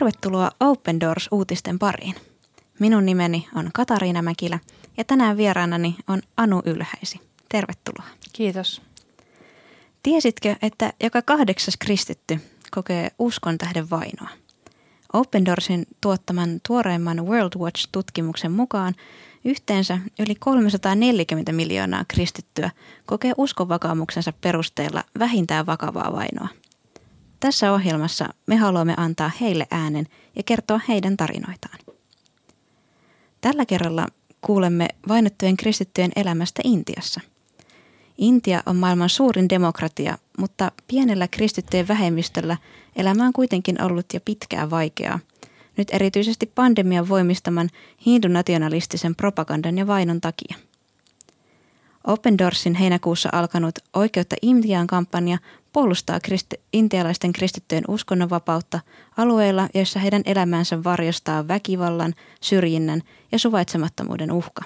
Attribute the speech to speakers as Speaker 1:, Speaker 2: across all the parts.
Speaker 1: Tervetuloa Open Doors-uutisten pariin. Minun nimeni on Katariina Mäkilä ja tänään vieraanani on Anu Ylhäisi. Tervetuloa.
Speaker 2: Kiitos.
Speaker 1: Tiesitkö, että joka kahdeksas kristitty kokee uskon tähden vainoa? Open Doorsin tuottaman tuoreimman World Watch-tutkimuksen mukaan yhteensä yli 340 miljoonaa kristittyä kokee uskonvakaumuksensa perusteella vähintään vakavaa vainoa. Tässä ohjelmassa me haluamme antaa heille äänen ja kertoa heidän tarinoitaan. Tällä kerralla kuulemme vainottujen kristittyjen elämästä Intiassa. Intia on maailman suurin demokratia, mutta pienellä kristittyjen vähemmistöllä elämä on kuitenkin ollut jo pitkään vaikeaa. Nyt erityisesti pandemian voimistaman hindunationalistisen propagandan ja vainon takia. Open Doorsin heinäkuussa alkanut Oikeutta Intiaan kampanja puolustaa kristi- intialaisten kristittyjen uskonnonvapautta alueilla, joissa heidän elämänsä varjostaa väkivallan, syrjinnän ja suvaitsemattomuuden uhka.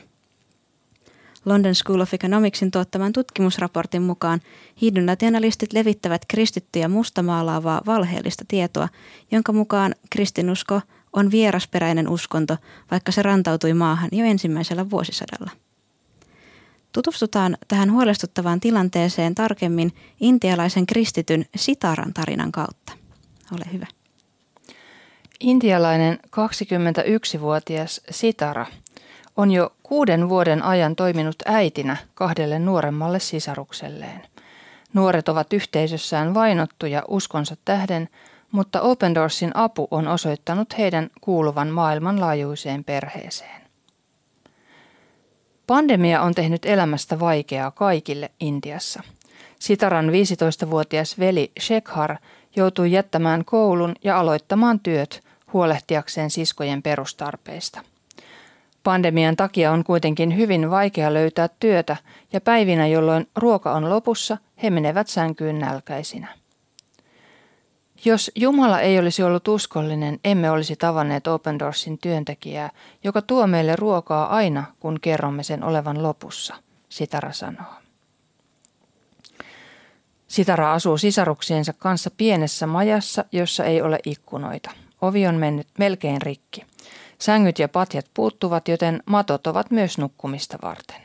Speaker 1: London School of Economicsin tuottaman tutkimusraportin mukaan hiidonationalistit levittävät kristittyjä mustamaalaavaa valheellista tietoa, jonka mukaan kristinusko on vierasperäinen uskonto, vaikka se rantautui maahan jo ensimmäisellä vuosisadalla. Tutustutaan tähän huolestuttavaan tilanteeseen tarkemmin intialaisen kristityn Sitaran tarinan kautta. Ole hyvä.
Speaker 2: Intialainen 21-vuotias Sitara on jo kuuden vuoden ajan toiminut äitinä kahdelle nuoremmalle sisarukselleen. Nuoret ovat yhteisössään vainottuja uskonsa tähden, mutta Open Doorsin apu on osoittanut heidän kuuluvan maailmanlaajuiseen perheeseen. Pandemia on tehnyt elämästä vaikeaa kaikille Intiassa. Sitaran 15-vuotias veli Shekhar joutui jättämään koulun ja aloittamaan työt huolehtiakseen siskojen perustarpeista. Pandemian takia on kuitenkin hyvin vaikea löytää työtä ja päivinä, jolloin ruoka on lopussa, he menevät sänkyyn nälkäisinä. Jos Jumala ei olisi ollut uskollinen, emme olisi tavanneet Open Doorsin työntekijää, joka tuo meille ruokaa aina, kun kerromme sen olevan lopussa, Sitara sanoo. Sitara asuu sisaruksiensa kanssa pienessä majassa, jossa ei ole ikkunoita. Ovi on mennyt melkein rikki. Sängyt ja patjat puuttuvat, joten matot ovat myös nukkumista varten.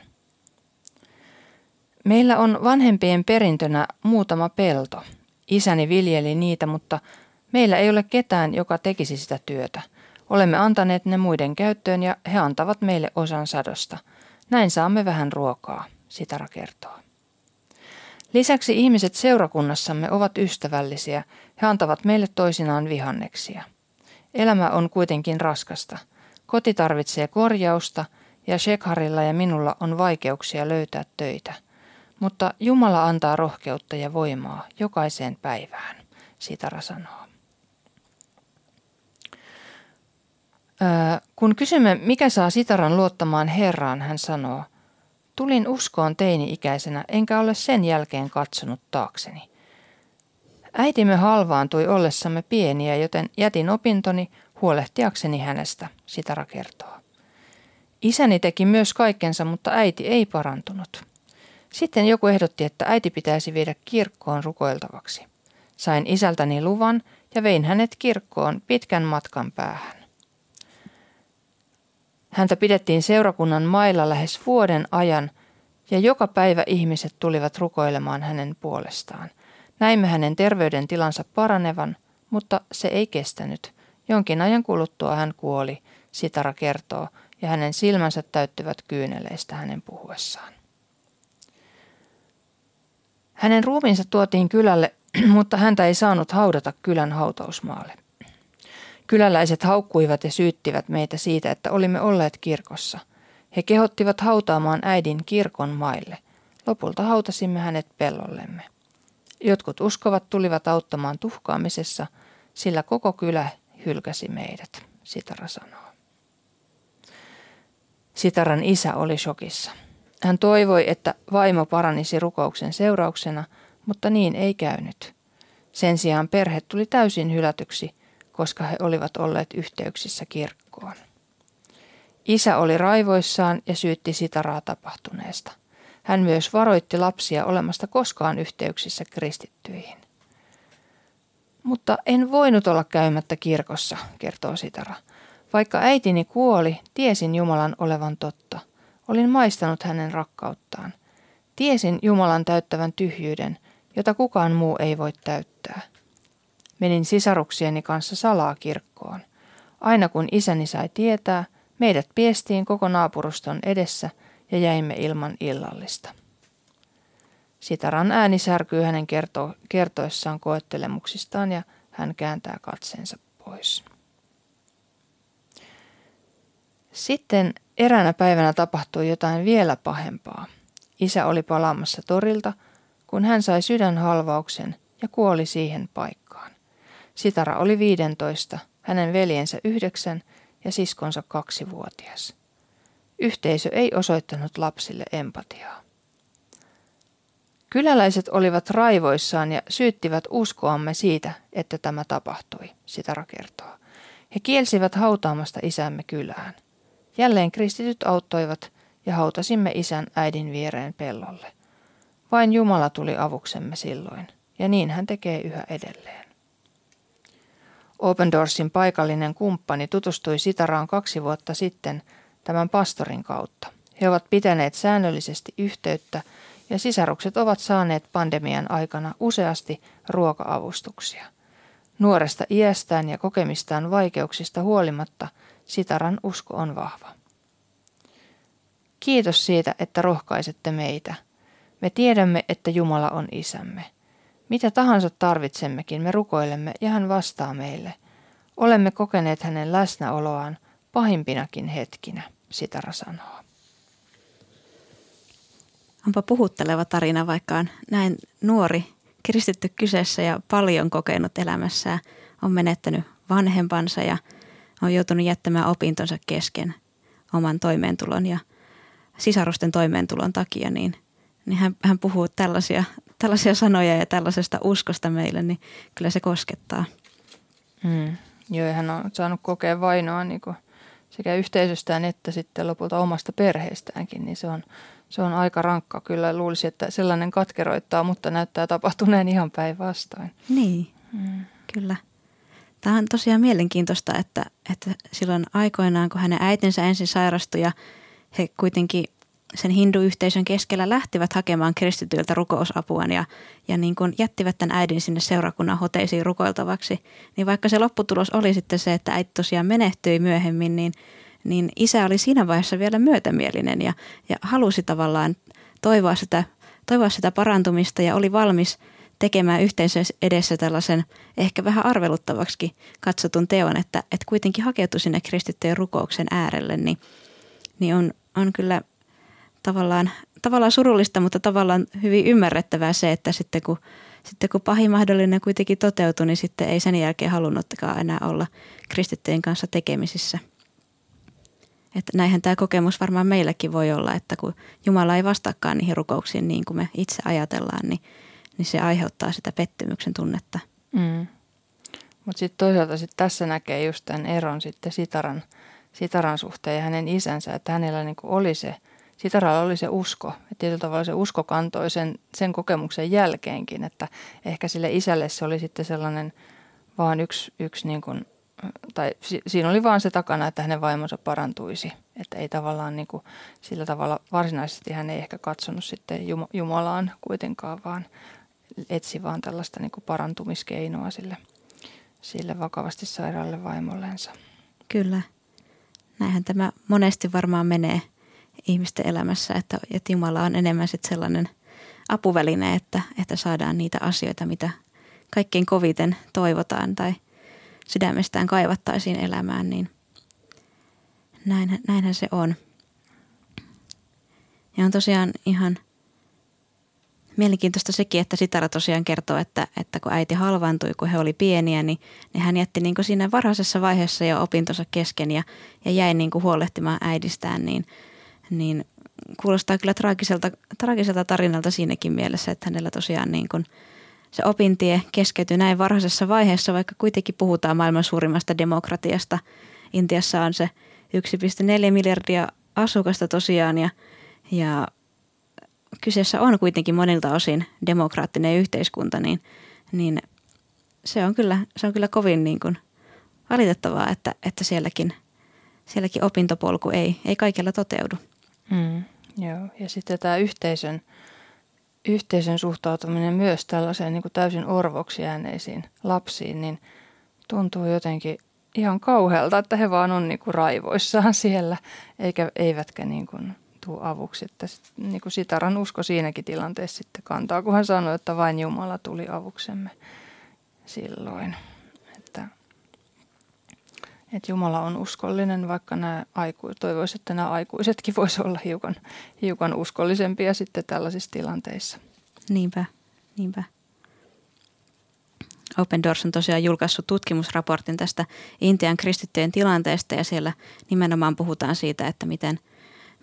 Speaker 2: Meillä on vanhempien perintönä muutama pelto – Isäni viljeli niitä, mutta meillä ei ole ketään, joka tekisi sitä työtä. Olemme antaneet ne muiden käyttöön ja he antavat meille osan sadosta. Näin saamme vähän ruokaa, Sitara kertoo. Lisäksi ihmiset seurakunnassamme ovat ystävällisiä. He antavat meille toisinaan vihanneksia. Elämä on kuitenkin raskasta. Koti tarvitsee korjausta ja Shekharilla ja minulla on vaikeuksia löytää töitä – mutta Jumala antaa rohkeutta ja voimaa jokaiseen päivään, Sitara sanoo. kun kysymme, mikä saa Sitaran luottamaan Herraan, hän sanoo, tulin uskoon teini-ikäisenä, enkä ole sen jälkeen katsonut taakseni. Äitimme halvaantui ollessamme pieniä, joten jätin opintoni huolehtiakseni hänestä, Sitara kertoo. Isäni teki myös kaikkensa, mutta äiti ei parantunut. Sitten joku ehdotti, että äiti pitäisi viedä kirkkoon rukoiltavaksi. Sain isältäni luvan ja vein hänet kirkkoon pitkän matkan päähän. Häntä pidettiin seurakunnan mailla lähes vuoden ajan ja joka päivä ihmiset tulivat rukoilemaan hänen puolestaan. Näimme hänen terveydentilansa paranevan, mutta se ei kestänyt. Jonkin ajan kuluttua hän kuoli, Sitara kertoo, ja hänen silmänsä täyttyvät kyyneleistä hänen puhuessaan. Hänen ruumiinsa tuotiin kylälle, mutta häntä ei saanut haudata kylän hautausmaalle. Kyläläiset haukkuivat ja syyttivät meitä siitä, että olimme olleet kirkossa. He kehottivat hautaamaan äidin kirkon maille. Lopulta hautasimme hänet pellollemme. Jotkut uskovat tulivat auttamaan tuhkaamisessa, sillä koko kylä hylkäsi meidät, Sitara sanoo. Sitaran isä oli shokissa. Hän toivoi, että vaimo paranisi rukouksen seurauksena, mutta niin ei käynyt. Sen sijaan perhe tuli täysin hylätyksi, koska he olivat olleet yhteyksissä kirkkoon. Isä oli raivoissaan ja syytti sitaraa tapahtuneesta. Hän myös varoitti lapsia olemasta koskaan yhteyksissä kristittyihin. Mutta en voinut olla käymättä kirkossa, kertoo Sitara. Vaikka äitini kuoli, tiesin Jumalan olevan totta. Olin maistanut hänen rakkauttaan. Tiesin Jumalan täyttävän tyhjyyden, jota kukaan muu ei voi täyttää. Menin sisaruksieni kanssa salaa kirkkoon. Aina kun isäni sai tietää, meidät piestiin koko naapuruston edessä ja jäimme ilman illallista. Sitaran ääni särkyy hänen kerto- kertoessaan koettelemuksistaan ja hän kääntää katseensa pois. Sitten eräänä päivänä tapahtui jotain vielä pahempaa. Isä oli palaamassa torilta, kun hän sai sydänhalvauksen ja kuoli siihen paikkaan. Sitara oli 15, hänen veljensä yhdeksän ja siskonsa kaksivuotias. Yhteisö ei osoittanut lapsille empatiaa. Kyläläiset olivat raivoissaan ja syyttivät uskoamme siitä, että tämä tapahtui, Sitara kertoo. He kielsivät hautaamasta isämme kylään. Jälleen kristityt auttoivat ja hautasimme isän äidin viereen pellolle. Vain Jumala tuli avuksemme silloin, ja niin hän tekee yhä edelleen. Open Doorsin paikallinen kumppani tutustui Sitaraan kaksi vuotta sitten tämän pastorin kautta. He ovat pitäneet säännöllisesti yhteyttä ja sisarukset ovat saaneet pandemian aikana useasti ruoka-avustuksia. Nuoresta iästään ja kokemistaan vaikeuksista huolimatta Sitaran usko on vahva. Kiitos siitä, että rohkaisette meitä. Me tiedämme, että Jumala on isämme. Mitä tahansa tarvitsemmekin, me rukoilemme ja hän vastaa meille. Olemme kokeneet hänen läsnäoloaan pahimpinakin hetkinä, Sitara sanoo.
Speaker 1: Onpa puhutteleva tarina, vaikka on näin nuori kristitty kyseessä ja paljon kokenut elämässään. On menettänyt vanhempansa ja on joutunut jättämään opintonsa kesken oman toimeentulon ja sisarusten toimeentulon takia, niin, niin hän, hän puhuu tällaisia, tällaisia sanoja ja tällaisesta uskosta meille, niin kyllä se koskettaa.
Speaker 2: Mm. Joo, hän on saanut kokea vainoa niin kuin sekä yhteisöstään että sitten lopulta omasta perheestäänkin, niin se on, se on aika rankka. Kyllä luulisi, että sellainen katkeroittaa, mutta näyttää tapahtuneen ihan päinvastoin.
Speaker 1: Niin, mm. kyllä. Tämä on tosiaan mielenkiintoista, että, että silloin aikoinaan, kun hänen äitinsä ensin sairastui ja he kuitenkin sen hinduyhteisön keskellä lähtivät hakemaan kristityiltä rukousapua ja, ja niin kuin jättivät tämän äidin sinne seurakunnan hoteisiin rukoiltavaksi. Niin vaikka se lopputulos oli sitten se, että äiti tosiaan menehtyi myöhemmin, niin, niin isä oli siinä vaiheessa vielä myötämielinen ja, ja halusi tavallaan toivoa sitä, toivoa sitä parantumista ja oli valmis tekemään yhteisön edessä tällaisen ehkä vähän arveluttavaksi katsotun teon, että, että kuitenkin hakeutui sinne kristittyjen rukouksen äärelle, niin, niin on, on kyllä tavallaan, tavallaan surullista, mutta tavallaan hyvin ymmärrettävää se, että sitten kun, sitten kun pahin mahdollinen kuitenkin toteutui, niin sitten ei sen jälkeen halunnutkaan enää olla kristittyjen kanssa tekemisissä. Että näinhän tämä kokemus varmaan meilläkin voi olla, että kun Jumala ei vastaakaan niihin rukouksiin niin kuin me itse ajatellaan, niin, niin se aiheuttaa sitä pettymyksen tunnetta. Mm.
Speaker 2: Mutta sitten toisaalta sit tässä näkee just tämän eron sitten Sitaran, Sitaran suhteen ja hänen isänsä, että hänellä niinku oli se – Sitaralla oli se usko. Ja tietyllä tavalla se usko kantoi sen, sen kokemuksen jälkeenkin, että ehkä sille isälle se oli sitten sellainen vaan yksi, yksi niin kuin, tai siinä oli vaan se takana, että hänen vaimonsa parantuisi. Että ei tavallaan niin kuin, sillä tavalla varsinaisesti hän ei ehkä katsonut sitten Jumalaan kuitenkaan, vaan etsi vaan tällaista niin kuin parantumiskeinoa sille, sille vakavasti sairaalle vaimollensa.
Speaker 1: Kyllä. Näinhän tämä monesti varmaan menee – ihmisten elämässä, että, että Jumala on enemmän sitten sellainen apuväline, että, että saadaan niitä asioita, mitä kaikkein koviten toivotaan tai sydämestään kaivattaisiin elämään, niin näinhän, näinhän se on. Ja on tosiaan ihan mielenkiintoista sekin, että Sitara tosiaan kertoo, että, että kun äiti halvaantui, kun he oli pieniä, niin, niin hän jätti niin siinä varhaisessa vaiheessa jo opintonsa kesken ja, ja jäi niin huolehtimaan äidistään, niin – niin kuulostaa kyllä traagiselta, traagiselta tarinalta siinäkin mielessä, että hänellä tosiaan niin kuin se opintie keskeytyi näin varhaisessa vaiheessa, vaikka kuitenkin puhutaan maailman suurimmasta demokratiasta. Intiassa on se 1,4 miljardia asukasta tosiaan ja, ja kyseessä on kuitenkin monilta osin demokraattinen yhteiskunta, niin, niin se on kyllä, se on kyllä kovin niin kuin valitettavaa, että, että sielläkin, sielläkin opintopolku ei, ei kaikilla toteudu.
Speaker 2: Mm, joo, ja sitten tämä yhteisön, yhteisön suhtautuminen myös tällaiseen niin kuin täysin orvoksi jääneisiin lapsiin, niin tuntuu jotenkin ihan kauhealta, että he vaan on niin kuin raivoissaan siellä, eikä, eivätkä niin kuin tuu avuksi. Että niin kuin Sitaran usko siinäkin tilanteessa sitten kantaa, kun hän sanoi, että vain Jumala tuli avuksemme silloin. Että, että Jumala on uskollinen, vaikka nämä aiku, toivoisi, että nämä aikuisetkin voisivat olla hiukan, hiukan uskollisempia sitten tällaisissa tilanteissa.
Speaker 1: Niinpä, niinpä. Open Doors on tosiaan julkaissut tutkimusraportin tästä Intian kristittyjen tilanteesta ja siellä nimenomaan puhutaan siitä, että miten,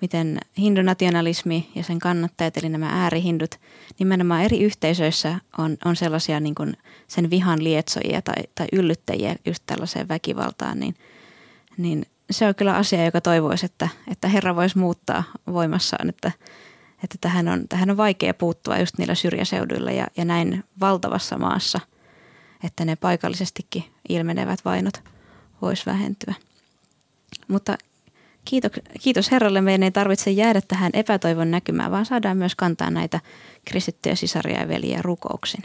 Speaker 1: miten hindunationalismi ja sen kannattajat, eli nämä äärihindut, nimenomaan eri yhteisöissä on, on sellaisia niin kuin sen vihan lietsojia tai, tai yllyttäjiä just tällaiseen väkivaltaan, niin, niin se on kyllä asia, joka toivoisi, että, että Herra voisi muuttaa voimassaan, että, että tähän, on, tähän on vaikea puuttua just niillä syrjäseuduilla ja, ja näin valtavassa maassa – että ne paikallisestikin ilmenevät vainot vois vähentyä. Mutta kiitos, kiitos Herralle, meidän ei tarvitse jäädä tähän epätoivon näkymään, vaan saadaan myös kantaa näitä kristittyjä sisaria ja veliä rukouksin.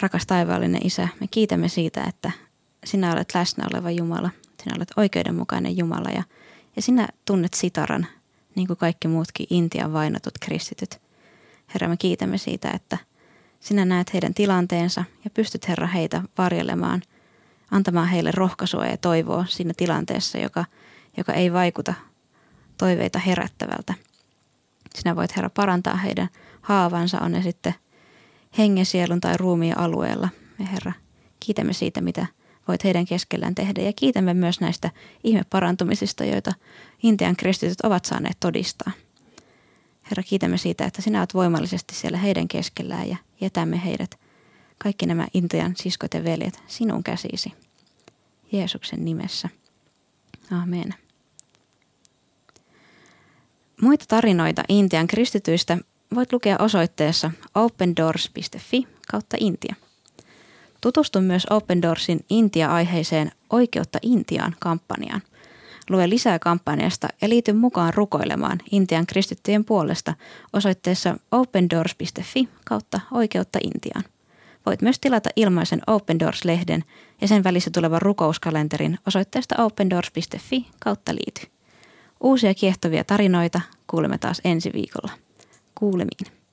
Speaker 1: Rakas taivaallinen Isä, me kiitämme siitä, että sinä olet läsnä oleva Jumala, sinä olet oikeudenmukainen Jumala ja, ja sinä tunnet sitaran, niin kuin kaikki muutkin Intian vainotut kristityt. Herra, me kiitämme siitä, että – sinä näet heidän tilanteensa ja pystyt Herra heitä varjelemaan, antamaan heille rohkaisua ja toivoa siinä tilanteessa, joka, joka ei vaikuta toiveita herättävältä. Sinä voit Herra parantaa heidän haavansa, on ne sitten hengen, sielun tai ruumiin alueella. Me Herra, kiitämme siitä, mitä voit heidän keskellään tehdä ja kiitämme myös näistä ihmeparantumisista, joita Intian kristityt ovat saaneet todistaa. Herra, kiitämme siitä, että sinä olet voimallisesti siellä heidän keskellään ja jätämme heidät, kaikki nämä Intian siskot ja veljet, sinun käsisi. Jeesuksen nimessä. Amen. Muita tarinoita Intian kristityistä voit lukea osoitteessa opendoors.fi kautta Intia. Tutustu myös Open Doorsin Intia-aiheiseen Oikeutta Intiaan kampanjaan – Lue lisää kampanjasta ja liity mukaan rukoilemaan Intian kristittyjen puolesta osoitteessa opendoors.fi kautta oikeutta Intiaan. Voit myös tilata ilmaisen Open Doors-lehden ja sen välissä tulevan rukouskalenterin osoitteesta opendoors.fi kautta liity. Uusia kiehtovia tarinoita kuulemme taas ensi viikolla. Kuulemiin.